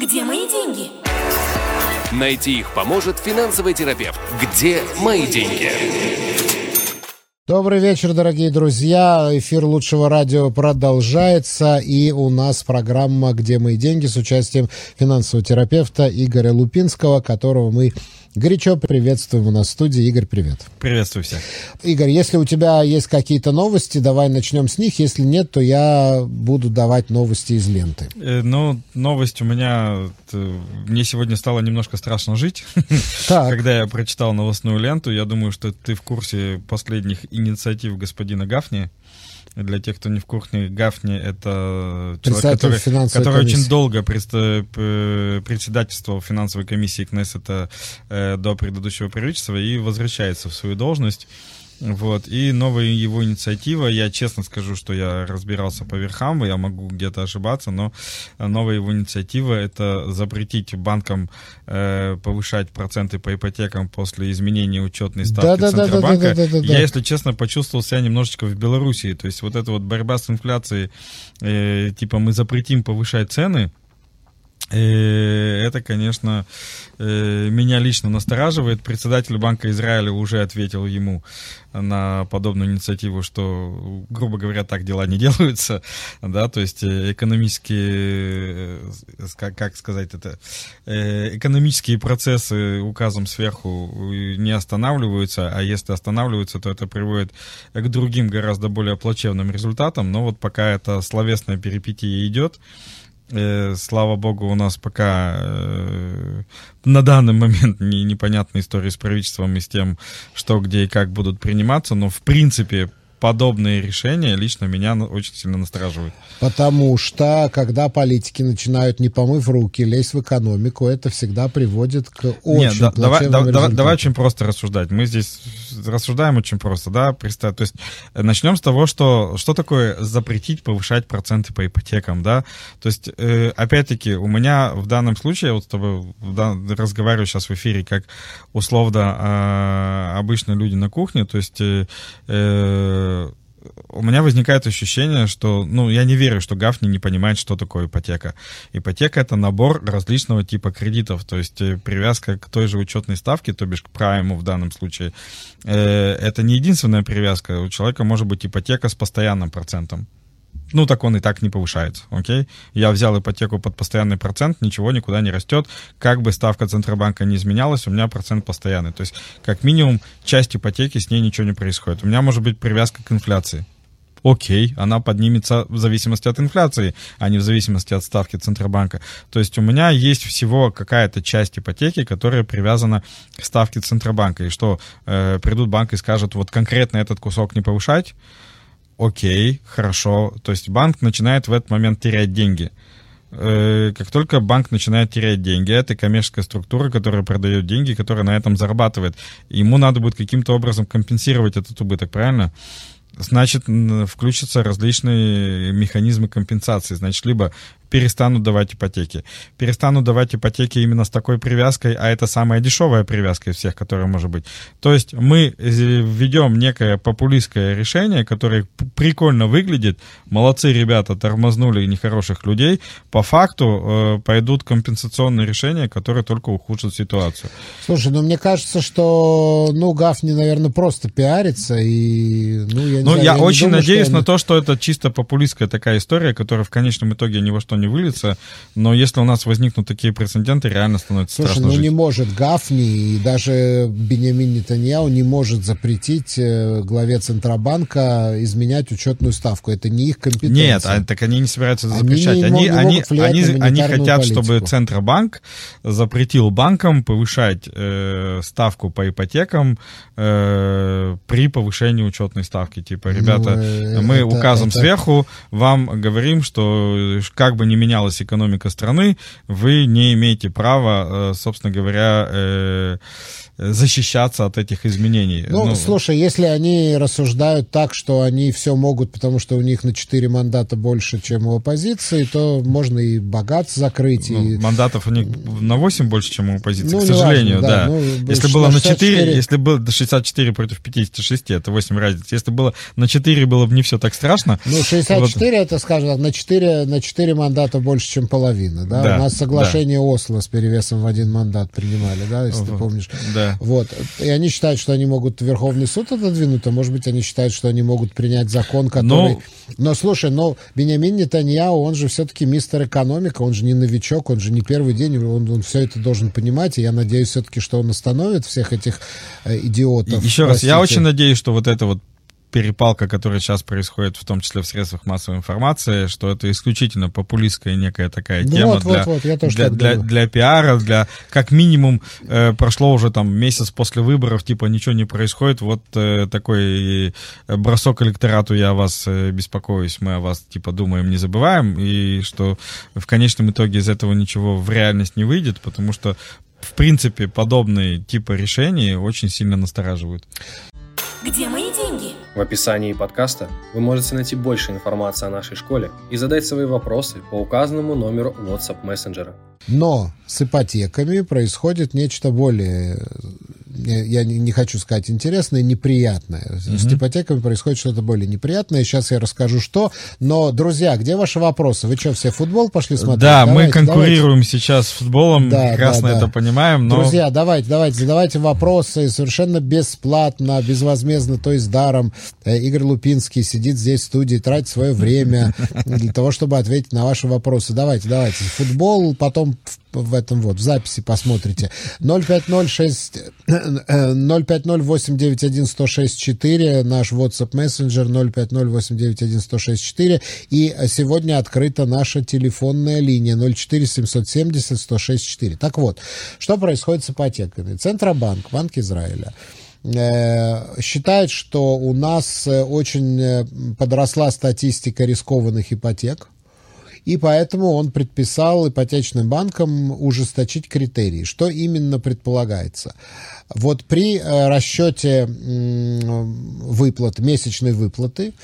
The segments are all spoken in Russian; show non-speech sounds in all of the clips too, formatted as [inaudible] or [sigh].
Где мои деньги? Найти их поможет финансовый терапевт. Где мои деньги? Добрый вечер, дорогие друзья. Эфир лучшего радио продолжается. И у нас программа «Где мои деньги» с участием финансового терапевта Игоря Лупинского, которого мы Горячо приветствуем у нас в студии. Игорь, привет. Приветствую всех. Игорь, если у тебя есть какие-то новости, давай начнем с них. Если нет, то я буду давать новости из ленты. Э, ну, новость у меня... Мне сегодня стало немножко страшно жить. [laughs] Когда я прочитал новостную ленту, я думаю, что ты в курсе последних инициатив господина Гафни. Для тех, кто не в кухне, Гафни — это человек, который, который очень долго председательствовал финансовой комиссии Кнессета э, до предыдущего правительства и возвращается в свою должность. Вот. И новая его инициатива, я честно скажу, что я разбирался по верхам, я могу где-то ошибаться, но новая его инициатива — это запретить банкам э, повышать проценты по ипотекам после изменения учетной ставки да, Центробанка. Да, да, да, да, да, да. Я, если честно, почувствовал себя немножечко в Белоруссии. То есть вот эта вот борьба с инфляцией, э, типа мы запретим повышать цены, и это, конечно, э, меня лично настораживает. Председатель Банка Израиля уже ответил ему на подобную инициативу, что, грубо говоря, так дела не [laughs] делаются, да, то есть э, экономические, э, как сказать это, экономические процессы указом сверху не останавливаются, а если останавливаются, то это приводит к другим гораздо более плачевным результатам, но вот пока эта словесная перипетия идет, Э, слава богу, у нас пока э, на данный момент не, непонятная история с правительством и с тем, что, где и как будут приниматься, но в принципе подобные решения лично меня очень сильно настораживают. Потому что, когда политики начинают, не помыв руки, лезть в экономику, это всегда приводит к очень Нет, да, давай, да, давай, давай очень просто рассуждать. Мы здесь рассуждаем очень просто, да, представь. То есть э, начнем с того, что что такое запретить повышать проценты по ипотекам, да. То есть, э, опять-таки, у меня в данном случае, я вот с тобой разговариваю сейчас в эфире, как условно э, обычные люди на кухне, то есть у меня возникает ощущение, что, ну, я не верю, что Гафни не понимает, что такое ипотека. Ипотека — это набор различного типа кредитов, то есть э, привязка к той же учетной ставке, то бишь к прайму в данном случае. Э, это не единственная привязка. У человека может быть ипотека с постоянным процентом ну, так он и так не повышается, окей? Я взял ипотеку под постоянный процент, ничего никуда не растет. Как бы ставка Центробанка не изменялась, у меня процент постоянный. То есть, как минимум, часть ипотеки, с ней ничего не происходит. У меня может быть привязка к инфляции. Окей, она поднимется в зависимости от инфляции, а не в зависимости от ставки Центробанка. То есть у меня есть всего какая-то часть ипотеки, которая привязана к ставке Центробанка. И что э, придут банк и скажут, вот конкретно этот кусок не повышать, окей, хорошо. То есть банк начинает в этот момент терять деньги. Э, как только банк начинает терять деньги, это коммерческая структура, которая продает деньги, которая на этом зарабатывает. Ему надо будет каким-то образом компенсировать этот убыток, правильно? Значит, включатся различные механизмы компенсации. Значит, либо перестанут давать ипотеки. Перестанут давать ипотеки именно с такой привязкой, а это самая дешевая привязка из всех, которая может быть. То есть мы э, введем некое популистское решение, которое прикольно выглядит. Молодцы ребята, тормознули нехороших людей. По факту э, пойдут компенсационные решения, которые только ухудшат ситуацию. Слушай, ну мне кажется, что ну Гафни, наверное, просто пиарится и ну я, не ну, знаю, я, я очень думаю, надеюсь что на то, что это чисто популистская такая история, которая в конечном итоге ни во что не выльется, но если у нас возникнут такие прецеденты, реально становится Слушай, страшно ну жить. не может Гафни и даже Бенямин Нетаньяу не может запретить э, главе Центробанка изменять учетную ставку. Это не их компетенция. Нет, а, так они не собираются запрещать. Они, они, они, они, они хотят, политику. чтобы Центробанк запретил банкам повышать э, ставку по ипотекам э, при повышении учетной ставки. Типа, ребята, ну, мы это, указом это... сверху вам говорим, что как бы не менялась экономика страны, вы не имеете права, э, собственно говоря, э, защищаться от этих изменений. Ну, ну, слушай, если они рассуждают так, что они все могут, потому что у них на 4 мандата больше, чем у оппозиции, то можно и богат закрыть. Ну, и... Мандатов у них на 8 больше, чем у оппозиции, ну, к сожалению, важно, да. да. Ну, если было 64... на 4, если было 64 против 56, это 8 разниц. Если было на 4, было бы не все так страшно. Ну, 64, вот. это, скажем, на 4, на 4 мандата мандата больше, чем половина, да? Да, У нас соглашение Осло с перевесом в один мандат принимали, да, если ты помнишь. Да. Вот. И они считают, что они могут Верховный суд отодвинуть, а может быть, они считают, что они могут принять закон, который... Ну- Но, слушай, но Бениамин Нетаньяу, он же все-таки мистер экономика, он же не новичок, он же не первый день, он, все это должен понимать, и я надеюсь все-таки, что он остановит всех этих э, идиотов. Еще раз, я простите. очень надеюсь, что вот эта вот перепалка, которая сейчас происходит, в том числе в средствах массовой информации, что это исключительно популистская некая такая тема вот, вот, для, вот, тоже для, для, для пиара, для как минимум э, прошло уже там месяц после выборов, типа ничего не происходит, вот э, такой э, бросок электорату, я о вас э, беспокоюсь, мы о вас типа думаем, не забываем, и что в конечном итоге из этого ничего в реальность не выйдет, потому что в принципе подобные типа решений очень сильно настораживают. Где мои деньги? В описании подкаста вы можете найти больше информации о нашей школе и задать свои вопросы по указанному номеру WhatsApp мессенджера. Но с ипотеками происходит нечто более, я не хочу сказать интересное, неприятное. С ипотеками происходит что-то более неприятное. Сейчас я расскажу, что. Но, друзья, где ваши вопросы? Вы что, все футбол пошли смотреть? Да, мы Давайте, конкурируем сейчас с футболом, Да, прекрасно да, да. это понимаем, но Друзья, давайте, давайте, задавайте вопросы совершенно бесплатно, безвозмездно, то есть даром. Э, Игорь Лупинский сидит здесь в студии, тратит свое время [laughs] для того, чтобы ответить на ваши вопросы. Давайте, давайте. Футбол потом в, в этом вот, в записи посмотрите. 0506 050-891-1064, наш WhatsApp мессенджер 050-891-1064. И сегодня открыта наша телефонная линия 04-770-1064. Так вот, что происходит с ипотеками? Центробанк, Банк Израиля, э, считает, что у нас э, очень э, подросла статистика рискованных ипотек, и поэтому он предписал ипотечным банкам ужесточить критерии. Что именно предполагается? Вот при э, расчете выплат, месячной выплаты,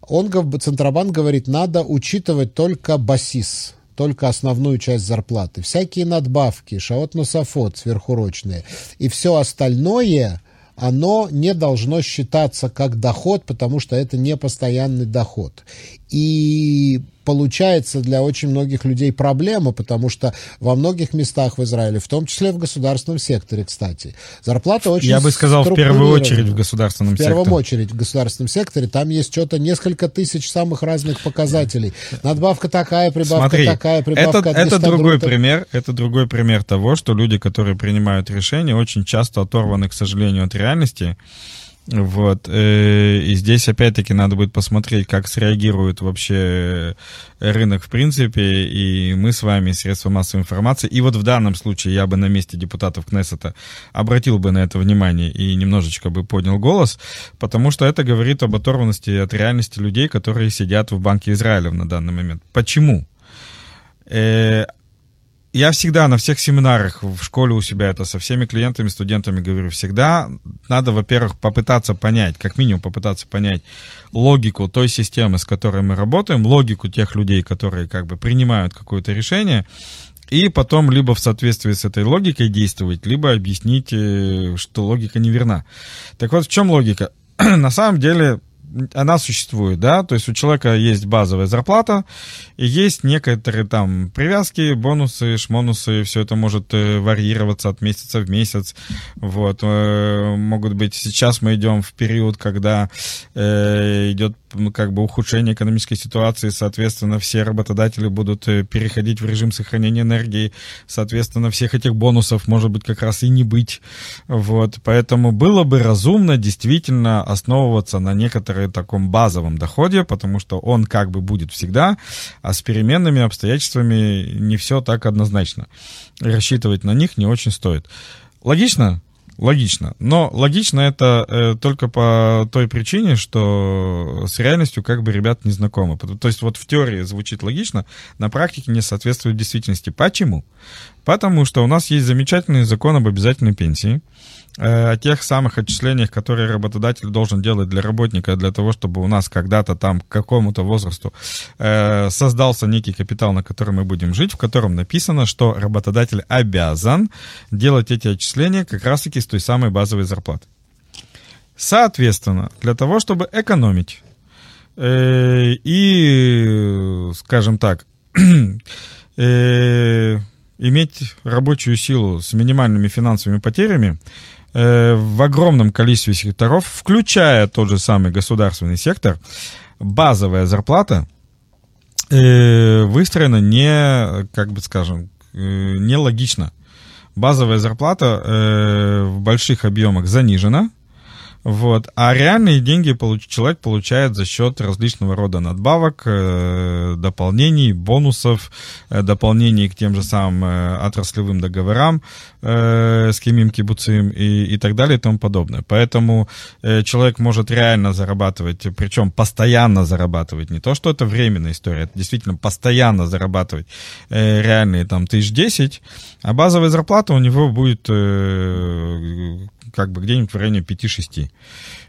он, Центробанк говорит, надо учитывать только басис, только основную часть зарплаты. Всякие надбавки, шаот-нософот сверхурочные и все остальное оно не должно считаться как доход, потому что это не постоянный доход. И получается для очень многих людей проблема, потому что во многих местах в Израиле, в том числе в государственном секторе, кстати, зарплата очень я бы сказал в первую очередь в государственном В первом секторе. очередь в государственном секторе. Там есть что-то несколько тысяч самых разных показателей. Надбавка такая, прибавка Смотри, такая, прибавка это, это другой друга. пример, это другой пример того, что люди, которые принимают решения, очень часто оторваны, к сожалению, от реальности. Вот. э, И здесь опять-таки надо будет посмотреть, как среагирует вообще рынок в принципе, и мы с вами, средства массовой информации. И вот в данном случае я бы на месте депутатов Кнессета обратил бы на это внимание и немножечко бы поднял голос, потому что это говорит об оторванности от реальности людей, которые сидят в Банке Израиля на данный момент. Почему? Я всегда на всех семинарах в школе у себя это со всеми клиентами, студентами говорю, всегда надо, во-первых, попытаться понять, как минимум попытаться понять логику той системы, с которой мы работаем, логику тех людей, которые как бы принимают какое-то решение, и потом либо в соответствии с этой логикой действовать, либо объяснить, э, что логика неверна. Так вот, в чем логика? [clears throat] На самом деле она существует, да, то есть у человека есть базовая зарплата, и есть некоторые там привязки, бонусы, шмонусы, все это может э, варьироваться от месяца в месяц, вот, э, могут быть, сейчас мы идем в период, когда э, идет как бы ухудшение экономической ситуации, соответственно, все работодатели будут э, переходить в режим сохранения энергии, соответственно, всех этих бонусов может быть как раз и не быть, вот, поэтому было бы разумно действительно основываться на некотором таком базовом доходе, потому что он как бы будет всегда, а с переменными обстоятельствами не все так однозначно. Рассчитывать на них не очень стоит. Логично? Логично. Но логично это э, только по той причине, что с реальностью как бы ребят не знакомы. То есть вот в теории звучит логично, на практике не соответствует действительности. Почему? Потому что у нас есть замечательный закон об обязательной пенсии, о тех самых отчислениях, которые работодатель должен делать для работника, для того, чтобы у нас когда-то там к какому-то возрасту э, создался некий капитал, на котором мы будем жить, в котором написано, что работодатель обязан делать эти отчисления как раз-таки с той самой базовой зарплаты. Соответственно, для того, чтобы экономить э, и, скажем так, [clears throat] э, иметь рабочую силу с минимальными финансовыми потерями э, в огромном количестве секторов, включая тот же самый государственный сектор, базовая зарплата э, выстроена не, как бы скажем, э, нелогично. Базовая зарплата э, в больших объемах занижена, вот. А реальные деньги получ- человек получает за счет различного рода надбавок, э, дополнений, бонусов, э, дополнений к тем же самым э, отраслевым договорам с Кимим Кибуцим и, и так далее и тому подобное. Поэтому человек может реально зарабатывать, причем постоянно зарабатывать. Не то, что это временная история, это действительно постоянно зарабатывать реальные там тысяч десять, а базовая зарплата у него будет как бы где-нибудь в районе 5-6.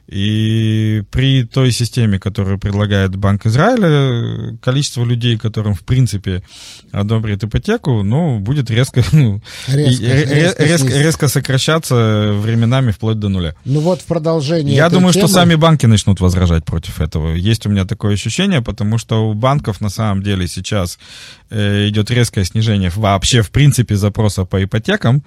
И при той системе, которую предлагает Банк Израиля, количество людей, которым, в принципе, одобрит ипотеку, ну, будет резко, ну, Резко, и- ре- резко резко, резко сокращаться временами вплоть до нуля. Ну вот в продолжение Я думаю, что темы- сами банки начнут возражать против этого. Есть у меня такое ощущение, потому что у банков на самом деле сейчас э, идет резкое снижение вообще, в принципе, запроса по ипотекам.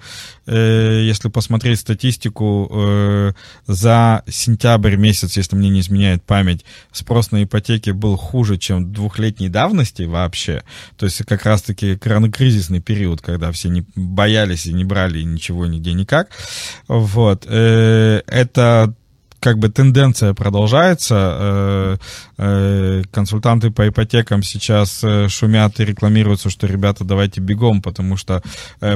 Э, если посмотреть статистику э, за сентябрь месяц, если мне не изменяет память, спрос на ипотеки был хуже, чем двухлетней давности вообще. То есть как раз-таки коронакризисный период, когда все не боялись и не брали ничего нигде никак. Вот. Э, Это как бы тенденция продолжается. Э, э, Консультанты по ипотекам сейчас э, шумят и рекламируются, что, ребята, давайте бегом, потому что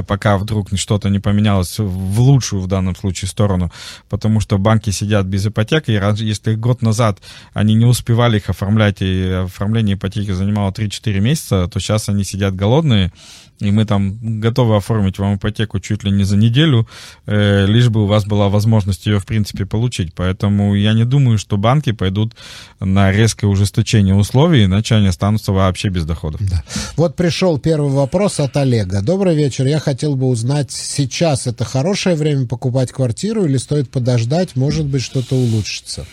пока вдруг что-то не поменялось в лучшую в данном случае сторону, потому что банки сидят без ипотек, и если год назад они не успевали их оформлять, и оформление ипотеки занимало 3-4 месяца, то сейчас они сидят голодные, и мы там готовы оформить вам ипотеку чуть ли не за неделю, э, лишь бы у вас была возможность ее, в принципе, получить. Поэтому я не думаю, что банки пойдут на резкое ужесточение условий, иначе они останутся вообще без доходов. Вот пришел первый вопрос от Олега. Добрый вечер. Я хотел бы узнать, сейчас это хорошее время покупать квартиру или стоит подождать, может быть, что-то улучшится?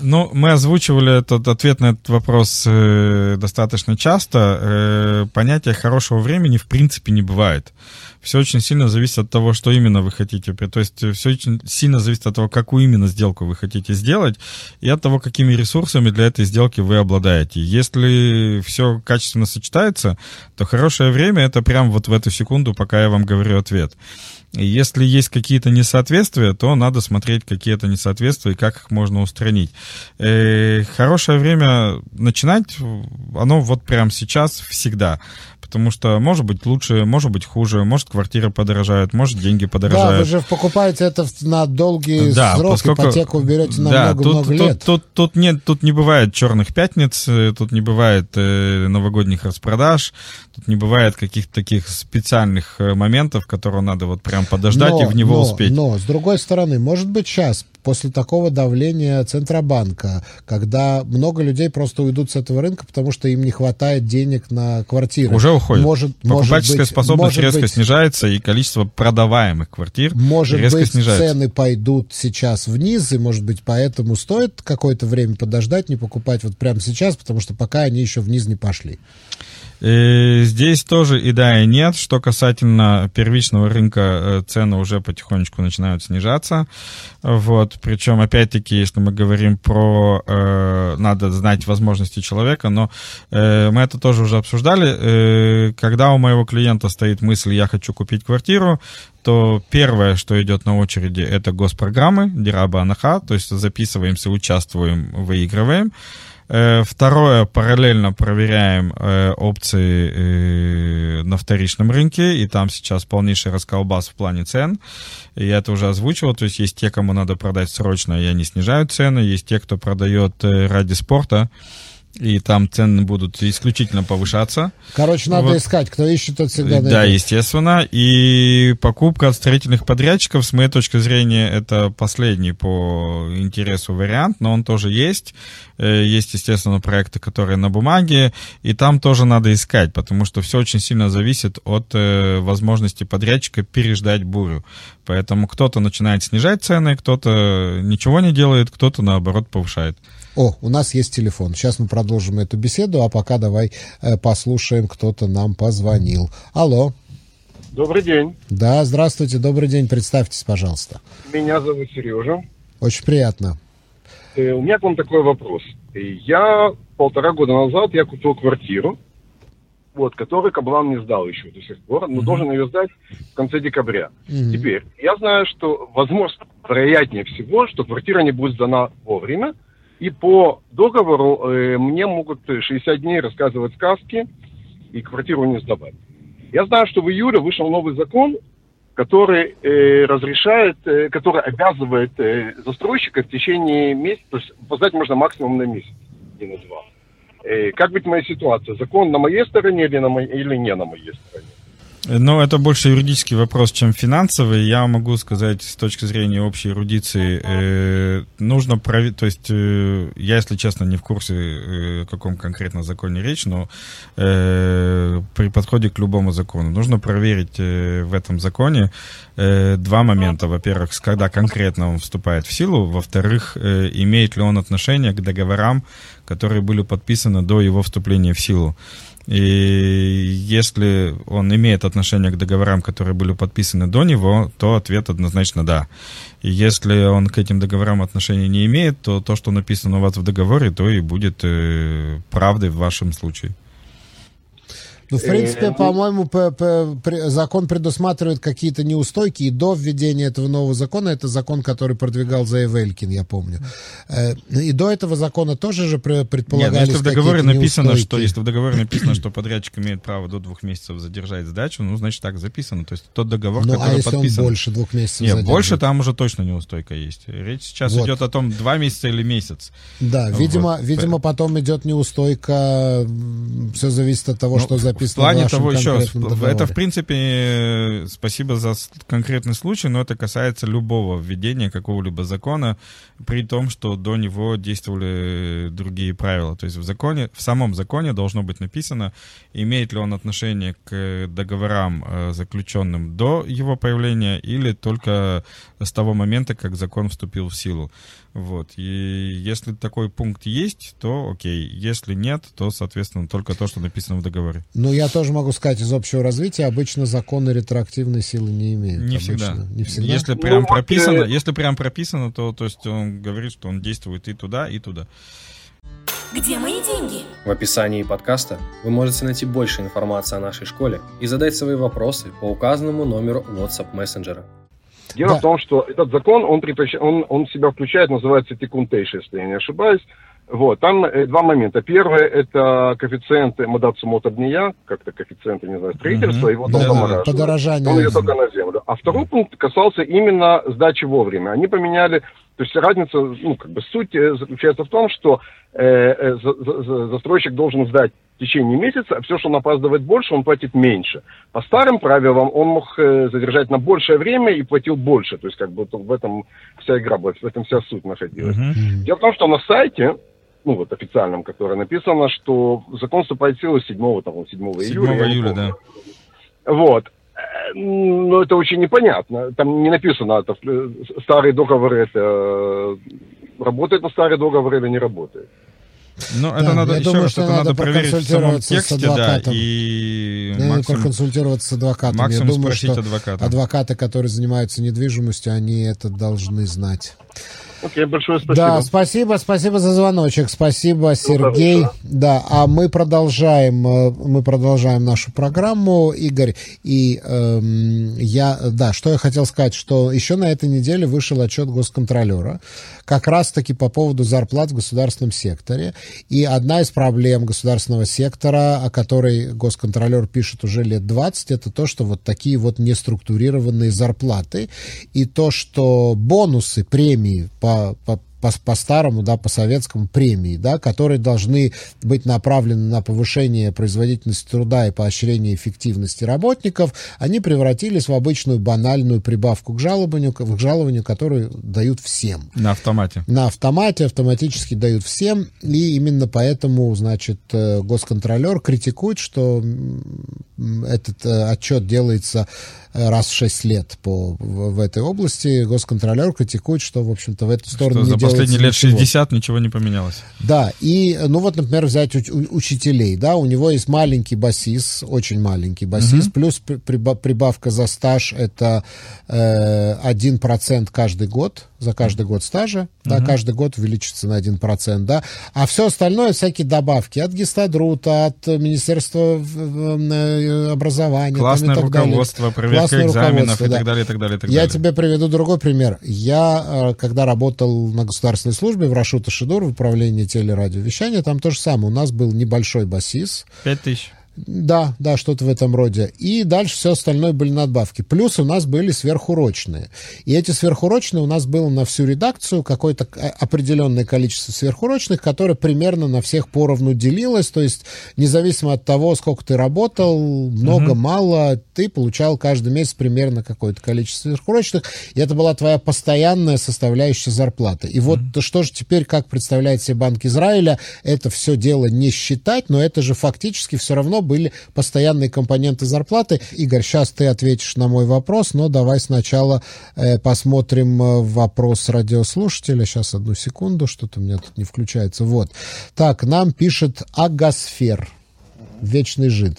Ну, мы озвучивали этот ответ на этот вопрос э, достаточно часто. Э, понятия хорошего времени в принципе не бывает. Все очень сильно зависит от того, что именно вы хотите. То есть все очень сильно зависит от того, какую именно сделку вы хотите сделать, и от того, какими ресурсами для этой сделки вы обладаете. Если все качественно сочетается, то хорошее время это прям вот в эту секунду, пока я вам говорю ответ. И Если есть какие-то несоответствия, то надо смотреть, какие это несоответствия и как их можно устранить. Э, хорошее время начинать, оно вот прямо сейчас всегда. Потому что может быть лучше, может быть хуже, может квартира подорожает, может деньги Да, вы подорожают. же покупаете это на долгий Да, срок, поскольку- ипотеку берете на Да, много-много тут, лет. Тут, тут, тут нет, тут не бывает черных пятниц, э, тут не бывает э, новогодних распродаж, тут не бывает каких-то таких специальных э, моментов, которые надо вот прям подождать и в него но, успеть. Но, с другой стороны, может быть, сейчас, после такого давления Центробанка, когда много людей просто уйдут с этого рынка, потому что им не хватает денег на квартиры. Уже уходит. Может, может Покупательская быть, способность может резко быть, снижается, и количество продаваемых квартир Может резко быть, снижается. цены пойдут сейчас вниз, и, может быть, поэтому стоит какое-то время подождать, не покупать вот прямо сейчас, потому что пока они еще вниз не пошли. Э, Здесь тоже и да, и нет. Что касательно первичного рынка, э, цены уже потихонечку начинают снижаться. Вот. Причем, опять-таки, если мы говорим про... э, надо знать возможности человека, но э, мы это тоже уже обсуждали. Э, когда у моего клиента стоит мысль «я хочу купить квартиру», то первое, что идет на очереди, это госпрограммы, Дираба Анаха, то есть записываемся, участвуем, выигрываем. Э, Второе, параллельно проверяем э, опции э, на вторичном рынке, и там сейчас полнейший расколбас в плане цен. Я это уже озвучивал, то есть есть те, кому надо продать срочно, и они снижают цены, есть те, кто продает ради спорта, и там цены будут исключительно повышаться. Короче, надо Вот. искать. Кто ищет, тот всегда найдет. Да, естественно. И покупка от строительных подрядчиков, с моей точки зрения, это последний по интересу вариант, но он тоже есть. Э, Есть, естественно, проекты, которые на бумаге, и там тоже надо искать, потому что все очень сильно зависит от э, возможности подрядчика переждать бурю. Поэтому кто-то начинает снижать цены, кто-то ничего не делает, кто-то, наоборот, повышает. О, у нас есть телефон. Сейчас мы продолжим эту беседу, а пока давай э, послушаем, кто-то нам позвонил. Алло. Добрый день. Да, здравствуйте, добрый день. Представьтесь, пожалуйста. Меня зовут Сережа. Очень приятно. Э, у меня к вам такой вопрос. Я полтора года назад я купил квартиру, вот, который Каблан не сдал еще до сих пор, но должен ее сдать в конце декабря. Теперь, я знаю, что возможно, вероятнее всего, что квартира не будет сдана вовремя, и по договору э, мне могут 60 дней рассказывать сказки и квартиру не сдавать. Я знаю, что в июле вышел новый закон, который э, разрешает, э, который обязывает э, застройщика в течение месяца, то есть поздать можно максимум на месяц, не на два. Э, как быть моя ситуация? Закон на моей стороне или, на моей, или не на моей стороне? Ну, это больше юридический вопрос, чем финансовый. Я могу сказать с точки зрения общей эрудиции, э, нужно проверить, то есть э, я, если честно, не в курсе, э, о каком конкретно законе речь, но э, при подходе к любому закону нужно проверить э, в этом законе э, два момента. Во-первых, когда конкретно он вступает в силу, во-вторых, э, имеет ли он отношение к договорам, которые были подписаны до его вступления в силу. И если он имеет отношение к договорам, которые были подписаны до него, то ответ однозначно да. И если он к этим договорам отношения не имеет, то то, что написано у вас в договоре, то и будет э, правдой в вашем случае. Ну, в принципе, по-моему, п- п- при- закон предусматривает какие-то неустойки, и до введения этого нового закона, это закон, который продвигал Заевелькин, я помню. Э, И до этого закона тоже же пре- Нет, ну, предполагались если в договоре написано, неустойки. что если в договоре написано, что подрядчик имеет право до двух месяцев задержать сдачу, ну, значит, так записано. То есть тот договор, Ну, а который если подписан. он больше двух месяцев Нет, задерживает? больше там уже точно неустойка есть. Речь сейчас Вот. идет о том, два месяца или месяц. Да, Вот. видимо, видимо, потом идет неустойка. Все зависит от того, Ну, что записано в вашем того, еще договоре. это, в принципе, спасибо за конкретный случай, но это касается любого введения какого-либо закона, при том, что до него действовали другие правила. То есть в законе, в самом законе должно быть написано, имеет ли он отношение к договорам, э, заключенным до его появления, или только с того момента, как закон вступил в силу. Вот. И если такой пункт есть, то окей. Если нет, то, соответственно, только то, что написано в договоре. Ну, я тоже могу сказать, из общего развития обычно законы ретроактивной силы не имеют. Не Обычно. всегда. Не всегда? Если Ну, прям вот, прописано, э, если прям прописано, то, то есть он говорит, что он действует и туда, и туда. Где мои деньги? В описании подкаста вы можете найти больше информации о нашей школе и задать свои вопросы по указанному номеру WhatsApp мессенджера. Дело Да. в том, что этот закон, он, он, он себя включает, называется тикунтейши, если я не ошибаюсь. Вот, там э, два момента. Первое, это коэффициент Мадацумот Обния, как-то коэффициент, я не знаю, строительства, Мгм. его там да, замораживают. подорожание. Он ее только на землю. А второй пункт касался именно сдачи вовремя. Они поменяли, то есть разница, ну, как бы суть э, заключается в том, что э, э, за- за- за- застройщик должен сдать в течение месяца, а все, что он опаздывает больше, он платит меньше. По старым правилам он мог э, задержать на большее время и платил больше. То есть, как бы в этом вся игра была, в этом вся суть находилась. Мгм. Дело в том, что на сайте, ну вот официальном, которое написано, что закон вступает в силу 7, там, вот 7 7 июля. я не июля, помню. да. Вот. Ну, это очень непонятно. Там не написано, это, э, старые договоры, это э, работает на старые договоры или не работает. Ну, Да, это надо, я еще думаю, раз, что это надо надо проверить в самом проконсультироваться с тексте, да, и Надо максимум, проконсультироваться с адвокатом. максимум я думаю, спросить что адвоката. адвокаты, которые занимаются недвижимостью, они это должны знать. Окей, большое спасибо. Да, спасибо, спасибо за звоночек, спасибо, Сергей. хорошо. Да, а мы продолжаем, э, мы продолжаем нашу программу, Игорь. И эм, я, да, что я хотел сказать, что еще на этой неделе вышел отчет госконтролера, как раз-таки по поводу зарплат в государственном секторе. И одна из проблем государственного сектора, о которой госконтролер пишет уже лет 20, это то, что вот такие вот неструктурированные зарплаты и то, что бонусы, премии по, по, по, по старому, да, по советскому премии, да, которые должны быть направлены на повышение производительности труда и поощрение эффективности работников, они превратились в обычную банальную прибавку к жалованию, к жалованию, которую дают всем На автомате. на автомате, автоматически дают всем, и именно поэтому, значит, э, госконтролер критикует, что этот э, отчет делается раз в 6 лет по, в, в этой области. Госконтролер критикует, что, в общем-то, в эту сторону что не за последние лет ничего. 60 ничего не поменялось. Да, и, ну вот, например, взять уч- учителей, да, у него есть маленький басис, очень маленький басис, плюс при- приба- прибавка за стаж это э, 1% каждый год, за каждый год стажа, да, каждый год увеличится на 1%, да, а все остальное всякие добавки от гестадрута, от Министерства в- э, образования. там и Классное так далее. руководство, проверка Классное экзаменов и да. так далее, и так далее, и так Я далее. тебе приведу другой пример. Я, э, когда работал на государственной службе в Рашута Шидур, в управлении телерадиовещания, там то же самое. У нас был небольшой басис. 5 тысяч. Да, да, что-то в этом роде. И дальше все остальное были надбавки. Плюс у нас были сверхурочные. И эти сверхурочные у нас было на всю редакцию какое-то к- определенное количество сверхурочных, которое примерно на всех поровну делилось. То есть независимо от того, сколько ты работал, много, мало, ты получал каждый месяц примерно какое-то количество сверхурочных. И это была твоя постоянная составляющая зарплаты. И вот что же теперь, как представляет себе Банк Израиля, это все дело не считать, но это же фактически все равно были постоянные компоненты зарплаты. Игорь, сейчас ты ответишь на мой вопрос, но давай сначала э, посмотрим э, вопрос радиослушателя. Сейчас одну секунду, что-то у меня тут не включается. Вот. Так, нам пишет Агасфер. Вечный жид.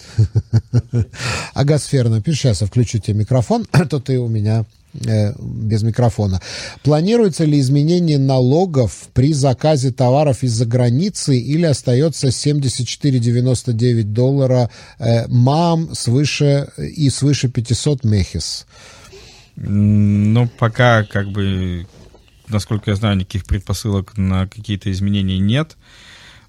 [laughs] Агасфер напишет. Сейчас я включу тебе микрофон, [clears throat] а то ты у меня без микрофона. Планируется ли изменение налогов при заказе товаров из-за границы или остается 74,99 доллара э, МАМ свыше и свыше 500 МЕХИС? Ну, пока, как бы, насколько я знаю, никаких предпосылок на какие-то изменения нет.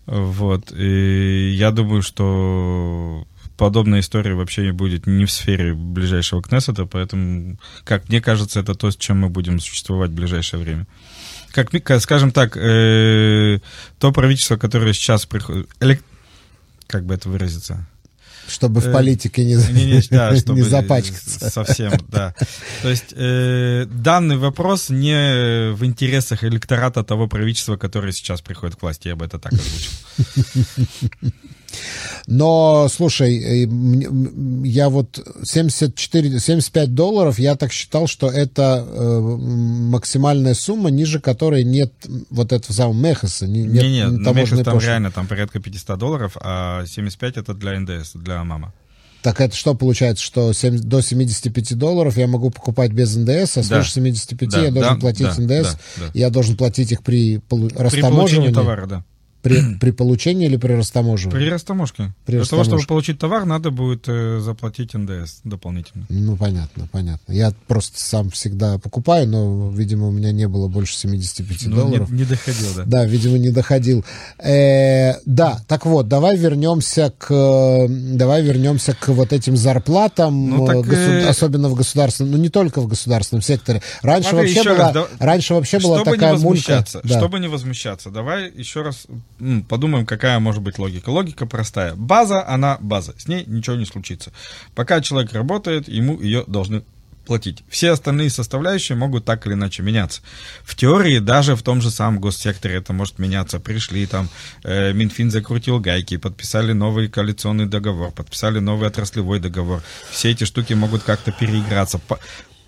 Вот. И я думаю, что подобная история вообще не будет не в сфере ближайшего Кнессета, поэтому, как мне кажется, это то, с чем мы будем существовать в ближайшее время. Как, скажем так, э, то правительство, которое сейчас приходит... элек- Как бы это выразиться? Чтобы в Э, политике не, Не, не, да, [laughs] чтобы не запачкаться. Совсем, да. То есть э, данный вопрос не в интересах электората того правительства, которое сейчас приходит к власти, я бы это так озвучил. Но, слушай, э, я вот 74, 75 долларов, я так считал, что это э, максимальная сумма, ниже которой нет вот этого самого Мехаса, не- нет Не-не, на таможенной Мехас там пошлины. реально там порядка 500 долларов, а 75 это для НДС, для мама. Так это что получается, что семь- до 75 долларов я могу покупать без НДС, а Да. свыше 75 Да, я должен да, платить да, ндс, да, да. я должен платить их при полу- При получении растаможивании? товара, да. При, [clears throat] при получении или при растаможивании? При растаможке. При Для того, чтобы получить товар, надо будет э, заплатить НДС дополнительно. Ну, понятно, понятно. Я просто сам всегда покупаю, но, видимо, у меня не было больше 75 Ну, долларов. не, не доходил, да. Да, видимо, не доходил. Э, да, так вот, давай вернемся к, давай вернемся к вот этим зарплатам, Ну, так, э, госу- э, особенно в государственном, ну не только в государственном секторе. Раньше Смотри, вообще была, раз, да- раньше вообще была такая мулька. Да. чтобы не возмущаться, давай еще раз подумаем, какая может быть логика. Логика простая. База, она база, с ней ничего не случится. Пока человек работает, ему ее должны платить. Все остальные составляющие могут так или иначе меняться. В теории даже в том же самом госсекторе это может меняться. Пришли там, э, Минфин закрутил гайки, подписали новый коалиционный договор, подписали новый отраслевой договор. Все эти штуки могут как-то переиграться.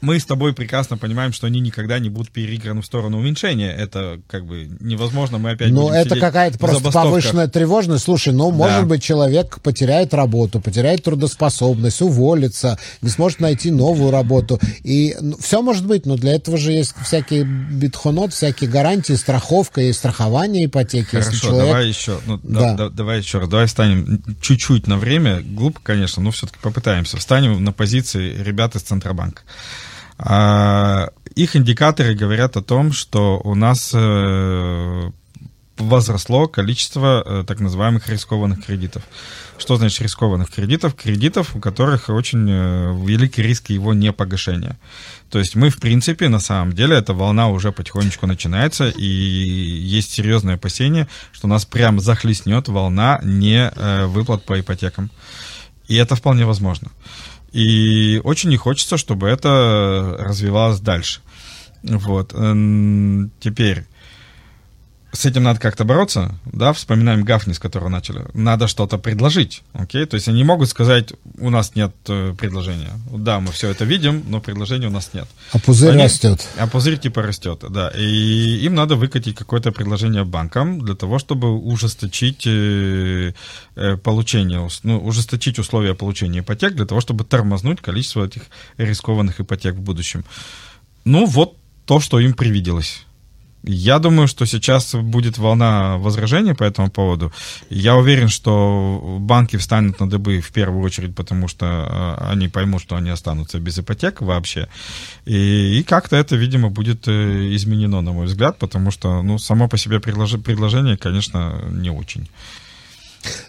Мы с тобой прекрасно понимаем, что они никогда не будут переиграны в сторону уменьшения. Это как бы невозможно. Мы опять Ну, это какая-то просто повышенная тревожность. Слушай, ну, может быть, человек потеряет работу, потеряет трудоспособность, уволится, не сможет найти новую работу. И все может быть, но для этого же есть всякие битхонот, всякие гарантии, страховка и страхование ипотеки. если Хорошо, человек... давай еще, ну, Да. да, да- давай еще раз, давай встанем чуть-чуть на время, глупо, конечно, но все-таки попытаемся. Встанем на позиции ребят из Центробанка. А, их индикаторы говорят о том, что у нас э, возросло количество э, так называемых рискованных кредитов. Что значит рискованных кредитов? Кредитов, у которых очень э, великий риск его непогашения. То есть мы, в принципе, на самом деле, эта волна уже потихонечку начинается, и есть серьезное опасение, что нас прям захлестнет волна не выплат по ипотекам. И это вполне возможно. И очень не хочется, чтобы это развивалось дальше. Вот. Теперь, с этим надо как-то бороться, да, вспоминаем Гафни, с которого начали. Надо что-то предложить, окей? То есть они могут сказать, у нас нет э, предложения. Да, мы все это видим, но предложения у нас нет. А пузырь они, растет. А пузырь типа растет, да. И им надо выкатить какое-то предложение банкам для того, чтобы ужесточить э, э, получение, ну, ужесточить условия получения ипотек, для того, чтобы тормознуть количество этих рискованных ипотек в будущем. Ну, вот то, что им привиделось. Я думаю, что сейчас будет волна возражений по этому поводу. Я уверен, что банки встанут на дыбы в первую очередь, потому что э, они поймут, что они останутся без ипотек вообще. И, и как-то это, видимо, будет э, изменено, на мой взгляд, потому что ну, само по себе предложение, конечно, не очень.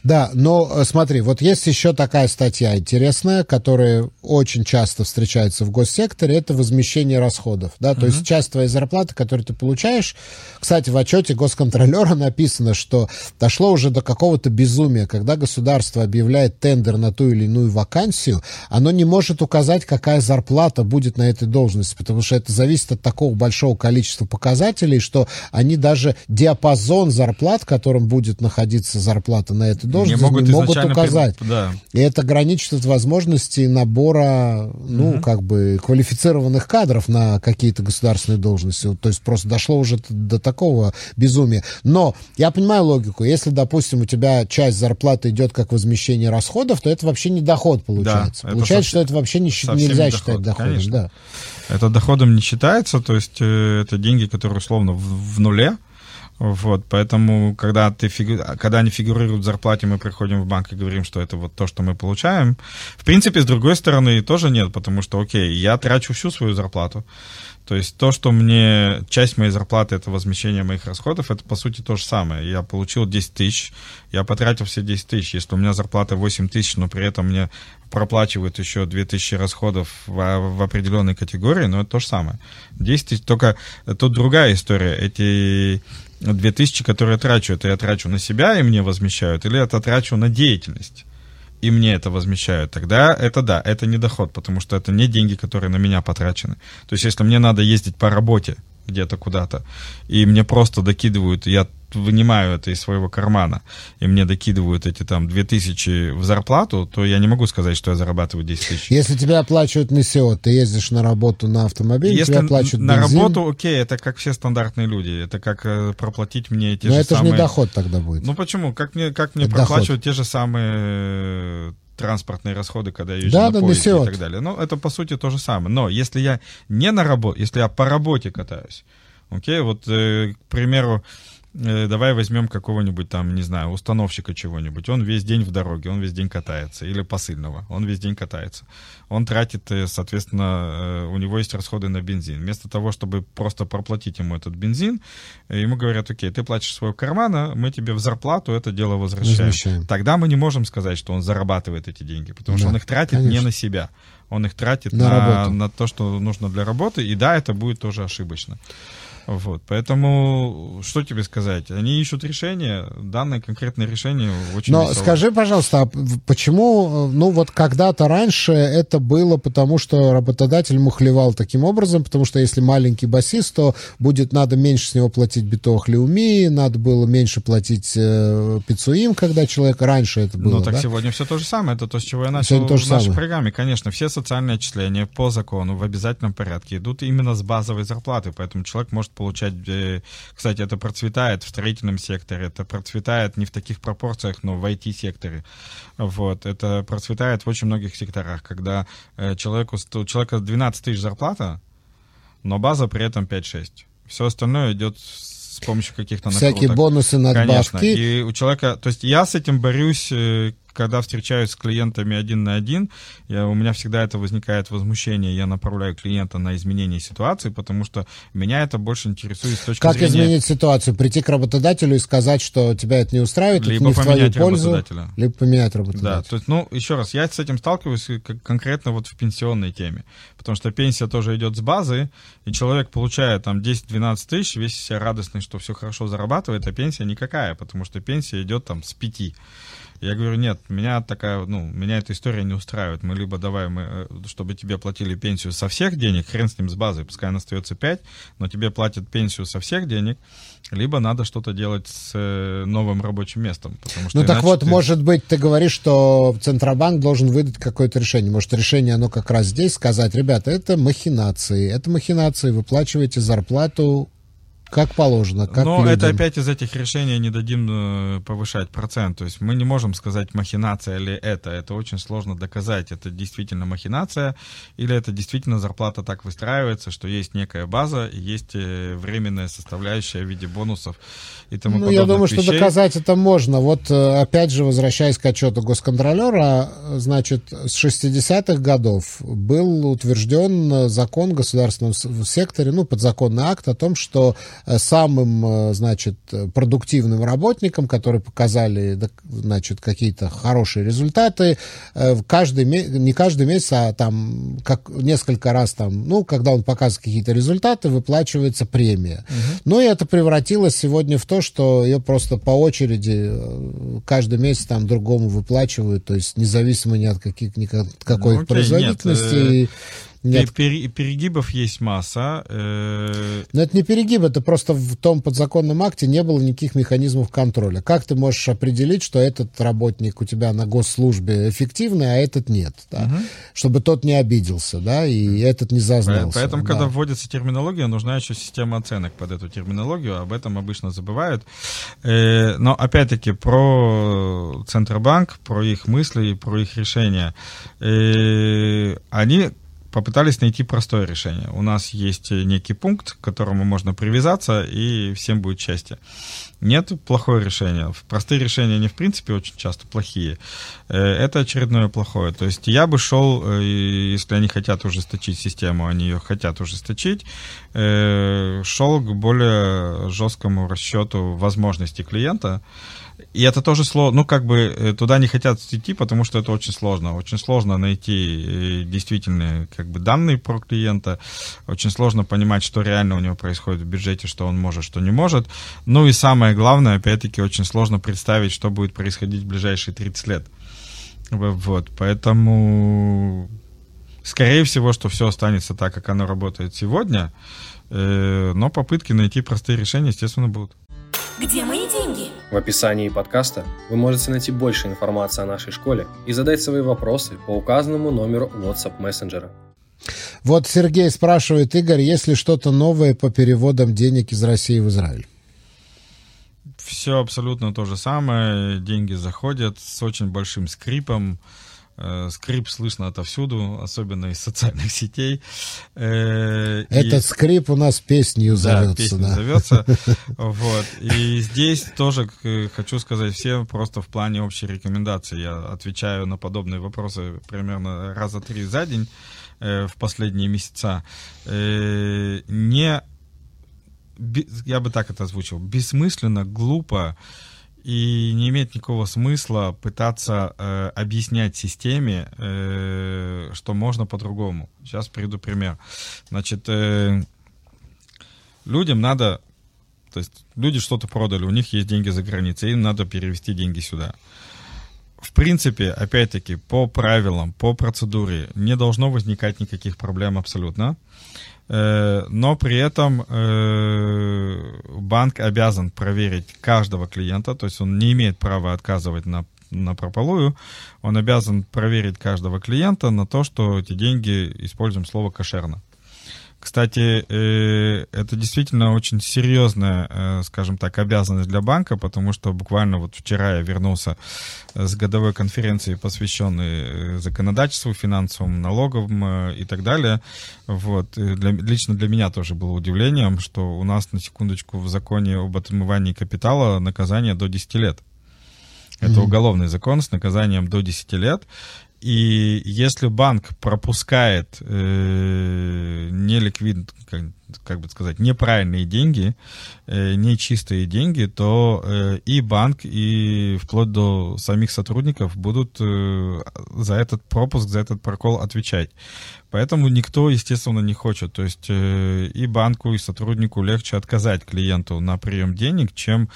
Да, но э, смотри, вот есть еще такая статья интересная, которая очень часто встречается в госсекторе, это возмещение расходов. Да? То uh-huh. есть часть твоей зарплаты, которую ты получаешь, кстати, в отчете госконтролера [laughs] написано, что дошло уже до какого-то безумия, когда государство объявляет тендер на ту или иную вакансию, оно не может указать, какая зарплата будет на этой должности, потому что это зависит от такого большого количества показателей, что они даже диапазон зарплат, которым будет находиться зарплата на этой должности, не могут, не могут указать. Пред... Да. И это граничит от возможности набора, ну, угу. как бы, квалифицированных кадров на какие-то государственные должности. То есть просто дошло уже до такого безумия. Но я понимаю логику. Если, допустим, у тебя часть зарплаты идет как возмещение расходов, то это вообще не доход получается. Да, получается, что это вообще не, нельзя не доход, считать доходом. Конечно. Да. Это доходом не считается, то есть э, это деньги, которые условно в, в нуле. Вот, поэтому, когда, ты фигу... когда они фигурируют в зарплате, мы приходим в банк и говорим, что это вот то, что мы получаем. В принципе, с другой стороны, тоже нет, потому что, окей, я трачу всю свою зарплату. То есть то, что мне часть моей зарплаты это возмещение моих расходов, это по сути то же самое. Я получил 10 тысяч, я потратил все 10 тысяч. Если у меня зарплата 8 тысяч, но при этом мне проплачивают еще 2 тысячи расходов в, в определенной категории, но это то же самое. 10 тысяч, только тут другая история. Эти 2000, которые я трачу, это я трачу на себя и мне возмещают, или это трачу на деятельность? и мне это возмещают, тогда это да, это не доход, потому что это не деньги, которые на меня потрачены. То есть, если мне надо ездить по работе где-то куда-то, и мне просто докидывают, я вынимаю это из своего кармана, и мне докидывают эти там 2000 в зарплату, то я не могу сказать, что я зарабатываю 10 тысяч. Если тебя оплачивают на СИО, ты ездишь на работу на автомобиле, Если тебя оплачивают на бензин. работу, окей, это как все стандартные люди, это как э, проплатить мне те Но же это самые... же не доход тогда будет. Ну почему? Как мне, как мне проплачивать доход. те же самые э, транспортные расходы, когда я езжу да, на да, поезде и так далее. Ну, это по сути то же самое. Но если я не на работе, если я по работе катаюсь, окей, вот, э, к примеру, давай возьмем какого-нибудь там, не знаю, установщика чего-нибудь. Он весь день в дороге, он весь день катается. Или посыльного, он весь день катается. Он тратит, э, соответственно, э, у него есть расходы на бензин. Вместо того, чтобы просто проплатить ему этот бензин, ему говорят, окей, ты платишь своего кармана, мы тебе в зарплату это дело возвращаем. возвращаем. Тогда мы не можем сказать, что он зарабатывает эти деньги, потому да, что он их тратит конечно. не на себя. Он их тратит на, на, на то, что нужно для работы. И да, это будет тоже ошибочно. Вот, поэтому что тебе сказать? Они ищут решение, данное конкретное решение очень Но веселое. скажи, пожалуйста, а почему, ну вот когда-то раньше это было потому, что работодатель мухлевал таким образом, потому что если маленький басист, то будет надо меньше с него платить битох леуми, надо было меньше платить э, пиццуим, когда человек раньше это было. Ну так да? сегодня все то же самое, это то, с чего я начал в нашей самое. программе. Конечно, все социальные отчисления по закону в обязательном порядке идут именно с базовой зарплаты, поэтому человек может получать... Э, кстати, это процветает в строительном секторе, это процветает не в таких пропорциях, но в IT-секторе. Вот. Это процветает в очень многих секторах, когда э, человеку, у человека 12 тысяч зарплата, но база при этом 5-6. Все остальное идет с помощью каких-то накруток. Всякие бонусы, надбавки. Конечно. И у человека... То есть я с этим борюсь э, когда встречаюсь с клиентами один на один, я, у меня всегда это возникает возмущение, я направляю клиента на изменение ситуации, потому что меня это больше интересует с точки как зрения... Как изменить ситуацию? Прийти к работодателю и сказать, что тебя это не устраивает, либо это не поменять в твою пользу, работодателя. либо поменять работодателя. Да, то есть, ну, еще раз, я с этим сталкиваюсь конкретно вот в пенсионной теме, потому что пенсия тоже идет с базы, и человек получает там 10-12 тысяч, весь себя радостный, что все хорошо зарабатывает, а пенсия никакая, потому что пенсия идет там с 5. Я говорю, нет, меня такая, ну, меня эта история не устраивает. Мы либо давай, мы, э, чтобы тебе платили пенсию со всех денег, хрен с ним с базой, пускай она остается 5, но тебе платят пенсию со всех денег, либо надо что-то делать с э, новым рабочим местом. Потому что ну так вот, ты... может быть, ты говоришь, что Центробанк должен выдать какое-то решение. Может, решение, оно как раз здесь сказать, ребята, это махинации, это махинации, выплачиваете зарплату как положено, как Но людям. это опять из этих решений не дадим э, повышать процент. То есть мы не можем сказать, махинация ли это. Это очень сложно доказать. Это действительно махинация или это действительно зарплата так выстраивается, что есть некая база, и есть э, временная составляющая в виде бонусов и тому Ну, я думаю, вещей. что доказать это можно. Вот э, опять же, возвращаясь к отчету госконтролера, значит, с 60-х годов был утвержден закон в государственном секторе, ну, подзаконный акт о том, что самым, э, значит, продуктивным работникам, которые показали, значит, какие-то хорошие результаты, э, каждый, не каждый месяц, а там как, несколько раз там, ну, когда он показывает какие-то результаты, выплачивается премия. Угу. Ну, и это превратилось сегодня в то, что ее просто по очереди каждый месяц там другому выплачивают, то есть независимо ни от каких, ни от какой ну, окей, производительности. Нет, нет. Пер, перегибов есть масса. Э... Но это не перегиб, это просто в том подзаконном акте не было никаких механизмов контроля. Как ты можешь определить, что этот работник у тебя на госслужбе эффективный, а этот нет? Да? Угу. Чтобы тот не обиделся, да, и этот не зазнался. Поэтому, да. когда вводится терминология, нужна еще система оценок под эту терминологию. Об этом обычно забывают. Э, но, опять-таки, про Центробанк, про их мысли, про их решения. Э, они попытались найти простое решение. У нас есть некий пункт, к которому можно привязаться, и всем будет счастье. Нет плохое решение. Простые решения, они в принципе очень часто плохие. Э, это очередное плохое. То есть я бы шел, э, если они хотят ужесточить систему, они ее хотят ужесточить, э, шел к более жесткому расчету возможностей клиента, и это тоже сложно, ну, как бы э, туда не хотят идти, потому что это очень сложно. Очень сложно найти э, действительно как бы данные про клиента, очень сложно понимать, что реально у него происходит в бюджете, что он может, что не может. Ну и самое главное, опять-таки, очень сложно представить, что будет происходить в ближайшие 30 лет. Вот, поэтому, скорее всего, что все останется так, как оно работает сегодня, э, но попытки найти простые решения, естественно, будут. Где мои деньги? В описании подкаста вы можете найти больше информации о нашей школе и задать свои вопросы по указанному номеру WhatsApp мессенджера. Вот Сергей спрашивает, Игорь, есть ли что-то новое по переводам денег из России в Израиль? Все абсолютно то же самое. Деньги заходят с очень большим скрипом. Э, скрип слышно отовсюду, особенно из социальных [laughs] сетей. Э, Этот и... скрип у нас песнью зовется. Да, песню да. зовется. [laughs] Вот. И здесь тоже хочу сказать всем просто в плане общей рекомендации. Я отвечаю на подобные вопросы примерно раза три за день э, в последние месяца. Не я бы так это озвучил, бессмысленно, глупо и не имеет никакого смысла пытаться э, объяснять системе, э, что можно по-другому. Сейчас приведу пример. Значит, э, людям надо, то есть люди что-то продали, у них есть деньги за границей, им надо перевести деньги сюда. В принципе, опять-таки, по правилам, по процедуре не должно возникать никаких проблем абсолютно. Э, но при этом э, банк обязан проверить каждого клиента, то есть он не имеет права отказывать на на прополую, он обязан проверить каждого клиента на то, что эти деньги, используем слово кошерно. Кстати, э, это действительно очень серьезная, э, скажем так, обязанность для банка, потому что буквально вот вчера я вернулся с годовой конференции, посвященной э, законодательству финансовым, налоговым и так далее. Вот. Для, лично для меня тоже было удивлением, что у нас, на секундочку, в законе об отмывании капитала наказание до 10 лет. Это уголовный закон с наказанием до 10 лет. И если банк пропускает э, неликвид, как, как бы сказать, неправильные деньги, э, нечистые деньги, то э, и банк, и вплоть до самих сотрудников будут э, за этот пропуск, за этот прокол отвечать. Поэтому никто, естественно, не хочет. То есть э, и банку, и сотруднику легче отказать клиенту на прием денег, чем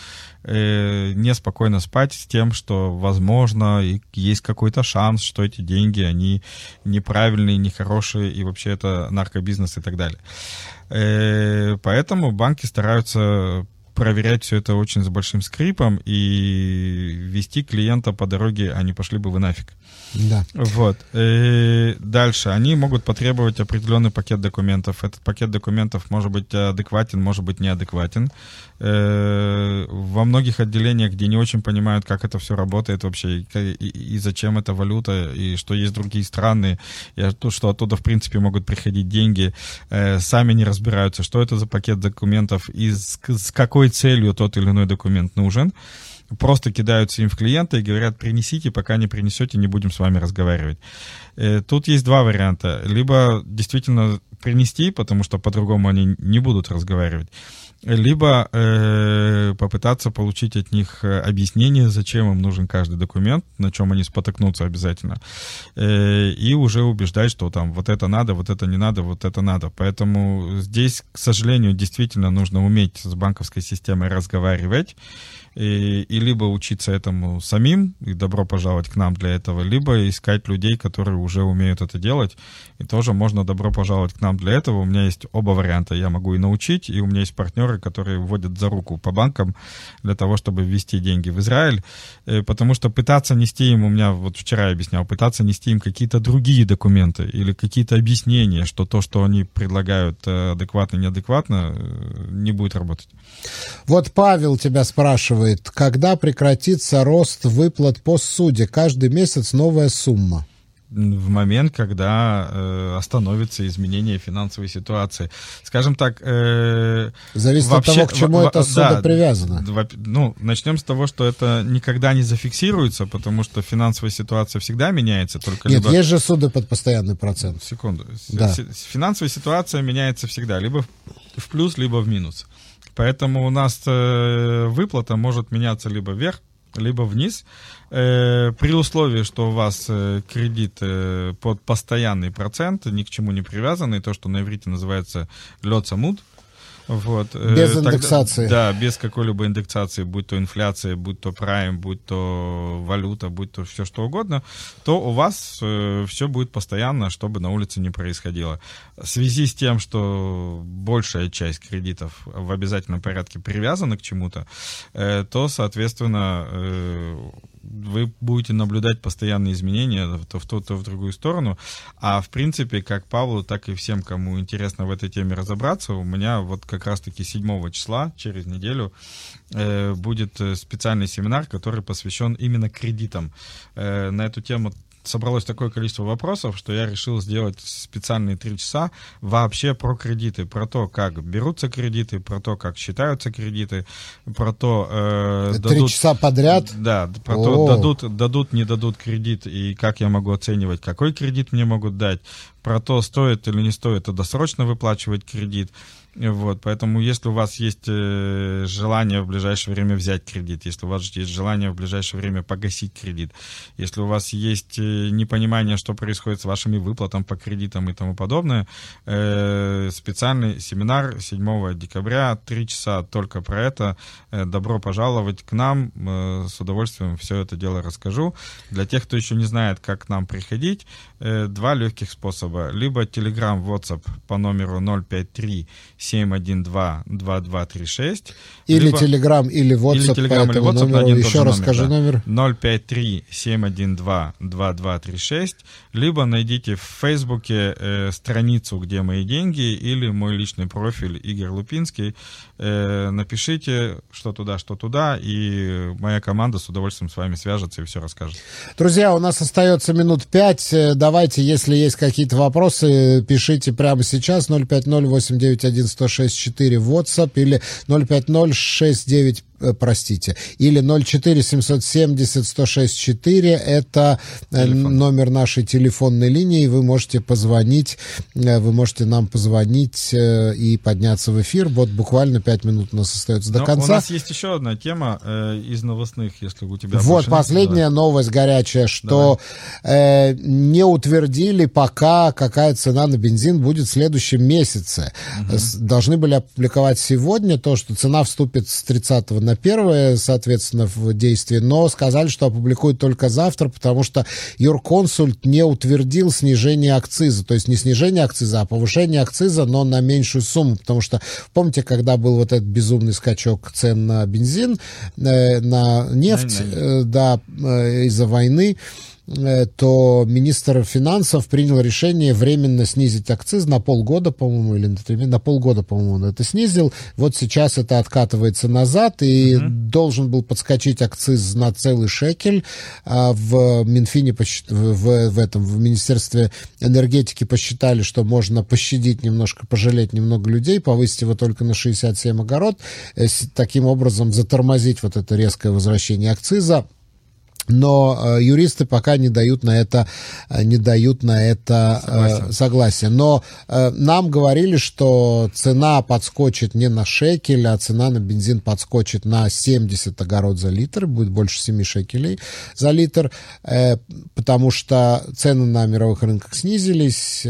э, неспокойно спать с тем, что, возможно, есть какой-то шанс, что эти деньги, они неправильные, нехорошие, и вообще это наркобизнес и так далее. Э, поэтому банки стараются проверять все это очень с большим скрипом и вести клиента по дороге, они пошли бы вы нафиг. Да. Вот. И дальше. Они могут потребовать определенный пакет документов. Этот пакет документов может быть адекватен, может быть неадекватен. Э, во многих отделениях, где не очень понимают, как это все работает вообще, и, зачем эта валюта, и что есть другие страны, и то, что оттуда, в принципе, могут приходить деньги, э, сами не разбираются, что это за пакет документов и с, с какой целью тот или иной документ нужен просто кидаются им в клиента и говорят, принесите, пока не принесете, не будем с вами разговаривать. Э, тут есть два варианта. Либо действительно принести, потому что по-другому они не будут разговаривать, либо э, попытаться получить от них э, объяснение, зачем им нужен каждый документ, на чем они спотыкнутся обязательно, э, и уже убеждать, что там вот это надо, вот это не надо, вот это надо. Поэтому здесь, к сожалению, действительно нужно уметь с банковской системой разговаривать, и, и либо учиться этому самим, и добро пожаловать к нам для этого, либо искать людей, которые уже умеют это делать, и тоже можно добро пожаловать к нам для этого. У меня есть оба варианта, я могу и научить, и у меня есть партнеры, которые вводят за руку по банкам для того, чтобы ввести деньги в Израиль, э, потому что пытаться нести им, у меня вот вчера я объяснял, пытаться нести им какие-то другие документы или какие-то объяснения, что то, что они предлагают э, адекватно, неадекватно, э, не будет работать. Вот Павел тебя спрашивает, спрашивает, когда прекратится рост выплат по суде? Каждый месяц новая сумма в момент, когда э, остановится изменение финансовой ситуации. Скажем так... Э, Зависит вообще, от того, к чему в, это судо да, привязано. В, ну, начнем с того, что это никогда не зафиксируется, потому что финансовая ситуация всегда меняется. Только Нет, либо... есть же суды под постоянный процент. Секунду. Да. Финансовая ситуация меняется всегда, либо в плюс, либо в минус. Поэтому у нас э, выплата может меняться либо вверх, либо вниз, э, при условии, что у вас э, кредит под постоянный процент, ни к чему не привязанный, то, что на иврите называется лед самут, вот. Э, без Тогда, индексации. Да, без какой-либо индексации, будь то инфляция, будь то прайм, будь то валюта, будь то все что угодно, то у вас э, все будет постоянно, чтобы на улице не происходило. В связи с тем, что большая часть кредитов в обязательном порядке привязана к чему-то, э, то, соответственно, э, вы будете наблюдать постоянные изменения то в ту, то в другую сторону. А в принципе, как Павлу, так и всем, кому интересно в этой теме разобраться, у меня вот как раз-таки 7 числа, через неделю, э, будет э, специальный семинар, который посвящен именно кредитам. Э, на эту тему собралось такое количество вопросов, что я решил сделать специальные три часа вообще про кредиты, про то, как берутся кредиты, про то, как считаются кредиты, про то... Э, три дадут, часа подряд? Да, про О. то, дадут, дадут, не дадут кредит, и как я могу оценивать, какой кредит мне могут дать, про то, стоит или не стоит досрочно выплачивать кредит, вот, поэтому если у вас есть э, желание в ближайшее время взять кредит, если у вас есть желание в ближайшее время погасить кредит, если у вас есть э, непонимание, что происходит с вашими выплатами по кредитам и тому подобное, э, специальный семинар 7 декабря, 3 часа только про это. Добро пожаловать к нам, с удовольствием все это дело расскажу. Для тех, кто еще не знает, как к нам приходить, два легких способа. Либо Telegram, WhatsApp по номеру 053 712-2236. Или либо, Telegram, или WhatsApp или Telegram, или WhatsApp номеру. Один Еще раз скажи номер. 053-712-2236. Либо найдите в Фейсбуке э, страницу «Где мои деньги» или мой личный профиль Игорь Лупинский. Э, напишите, что туда, что туда, и моя команда с удовольствием с вами свяжется и все расскажет. Друзья, у нас остается минут пять. Э, давайте, если есть какие-то вопросы, пишите прямо сейчас. 050 891 106.4 WhatsApp или 050 695 э, простите, или 04 770 106 4, это э, Телефон. номер нашей телефонной линии, вы можете позвонить, э, вы можете нам позвонить и подняться в эфир, вот буквально 5 минут у нас остается до Но конца. У нас есть еще одна тема э, из новостных, если у тебя Вот последняя новость горячая, что э, не утвердили пока, какая цена на бензин будет в следующем месяце. Угу. Должны были опубликовать сегодня то, что цена вступит с 30 на 1, соответственно, в действие, но сказали, что опубликуют только завтра, потому что юрконсульт не утвердил снижение акциза, то есть не снижение акциза, а повышение акциза, но на меньшую сумму, потому что, помните, когда был вот этот безумный скачок цен на бензин, э, на нефть, э, да, э, из-за войны, то министр финансов принял решение временно снизить акциз на полгода, по-моему, или на, на полгода, по-моему, он это снизил. Вот сейчас это откатывается назад, и угу. должен был подскочить акциз на целый шекель. А в Минфине, в, в этом, в Министерстве энергетики посчитали, что можно пощадить немножко, пожалеть немного людей, повысить его только на 67 огород, э, таким образом затормозить вот это резкое возвращение акциза но э, юристы пока не дают на это, э, не дают на это э, согласия. Но нам говорили, что цена подскочит не на шекель, а цена на бензин подскочит на 70 огород за литр, будет больше 7 шекелей за литр, потому что цены на мировых рынках снизились.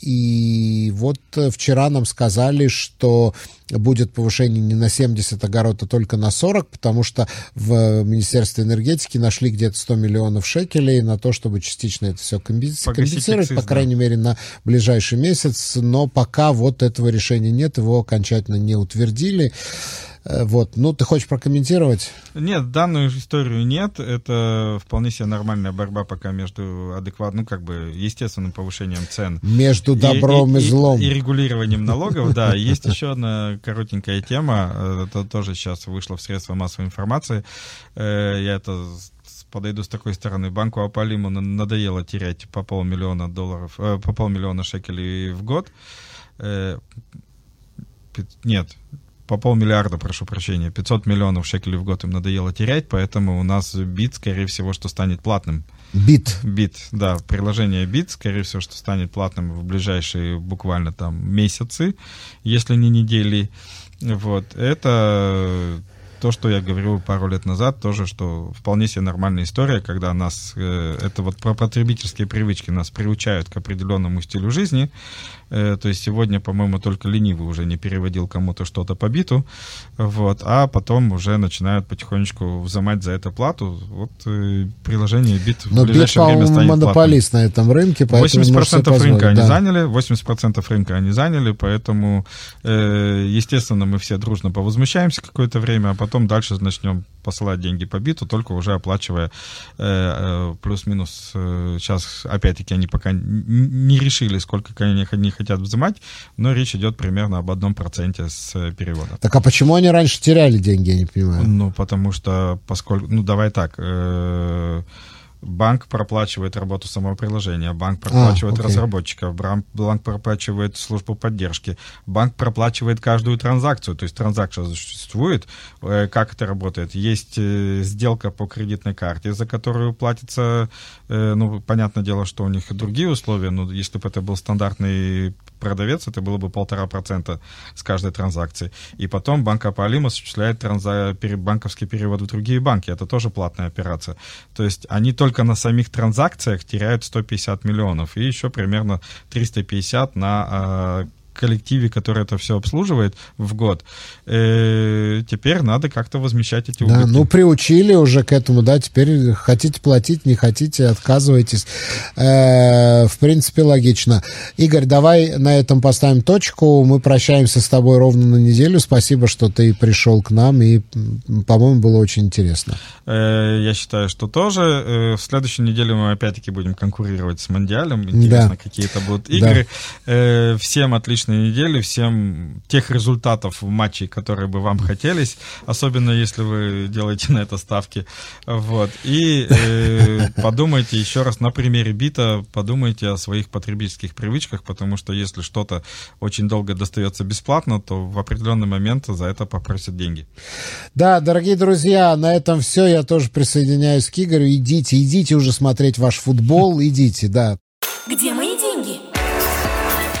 И вот вчера нам сказали, что будет повышение не на 70 огород, а только на 40, потому что в Министерстве энергетики нашли где-то 100 миллионов шекелей на то, чтобы частично это все компенсировать, по крайней мере, на ближайший месяц. Но пока вот этого решения нет, его окончательно не утвердили. Э, вот. Ну, ты хочешь прокомментировать? Нет, данную историю нет. Это вполне себе нормальная борьба пока между адекватным, ну, как бы, естественным повышением цен. Между добром и, и, и злом. И, и регулированием налогов, да. Есть еще одна коротенькая тема. Э, это тоже сейчас вышло в средства массовой информации. Э, я это подойду с такой стороны. Банку Апалиму надоело терять по полмиллиона долларов, по полмиллиона шекелей в год. Нет, по полмиллиарда, прошу прощения, 500 миллионов шекелей в год им надоело терять, поэтому у нас бит, скорее всего, что станет платным. Бит. Бит, да, приложение бит, скорее всего, что станет платным в ближайшие буквально там месяцы, если не недели. Вот, это то, что я говорил пару лет назад, тоже, что вполне себе нормальная история, когда нас, э, это вот про потребительские привычки, нас приучают к определенному стилю жизни, то есть сегодня, по-моему, только ленивый уже не переводил кому-то что-то по биту. Вот, а потом уже начинают потихонечку взимать за это плату. Вот э, приложение бит в Но ближайшее бит, время станет монополист платным. на этом рынке, поэтому 80% рынка да. они заняли, 80% рынка они заняли, поэтому, э, естественно, мы все дружно повозмущаемся какое-то время, а потом дальше начнем посылать деньги по биту, только уже оплачивая э, э, плюс-минус. Э, сейчас, опять-таки, они пока не решили, сколько они, они хотят взимать, но речь идет примерно об одном проценте с перевода. Так а почему они раньше теряли деньги, я не понимаю? Ну, потому что, поскольку, ну, давай так, э, банк проплачивает работу самого приложения, банк а, проплачивает а, разработчиков, банк проплачивает службу поддержки, банк проплачивает каждую транзакцию, то есть транзакция существует. Э, как это работает? Есть э, сделка по кредитной карте, за которую платится, э, ну, понятное дело, что у них другие условия, но если бы это был стандартный продавец, это было бы полтора процента с каждой транзакции. И потом банк Апалим осуществляет транза... банковский перевод в другие банки. Это тоже платная операция. То есть они только на самих транзакциях теряют 150 миллионов и еще примерно 350 на а, коллективе, который это все обслуживает в год, э, теперь надо как-то возмещать эти убытки. Да, ну, приучили уже к этому, да, теперь хотите платить, не хотите, отказывайтесь. Э, в принципе, логично. Игорь, давай на этом поставим точку. Мы прощаемся с тобой ровно на неделю. Спасибо, что ты пришел к нам, и, по-моему, было очень интересно. Э, я считаю, что тоже. Э, в следующей неделе мы опять-таки будем конкурировать с Мондиалем. Интересно, да. какие это будут игры. Да. Э, всем отлично удачной недели, всем тех результатов в матче, которые бы вам хотелись, особенно если вы делаете на это ставки. Вот. И э, [laughs] подумайте еще раз на примере бита, подумайте о своих потребительских привычках, потому что если что-то очень долго достается бесплатно, то в определенный момент за это попросят деньги. Да, дорогие друзья, на этом все. Я тоже присоединяюсь к Игорю. Идите, идите уже смотреть ваш футбол, идите, да. Где деньги?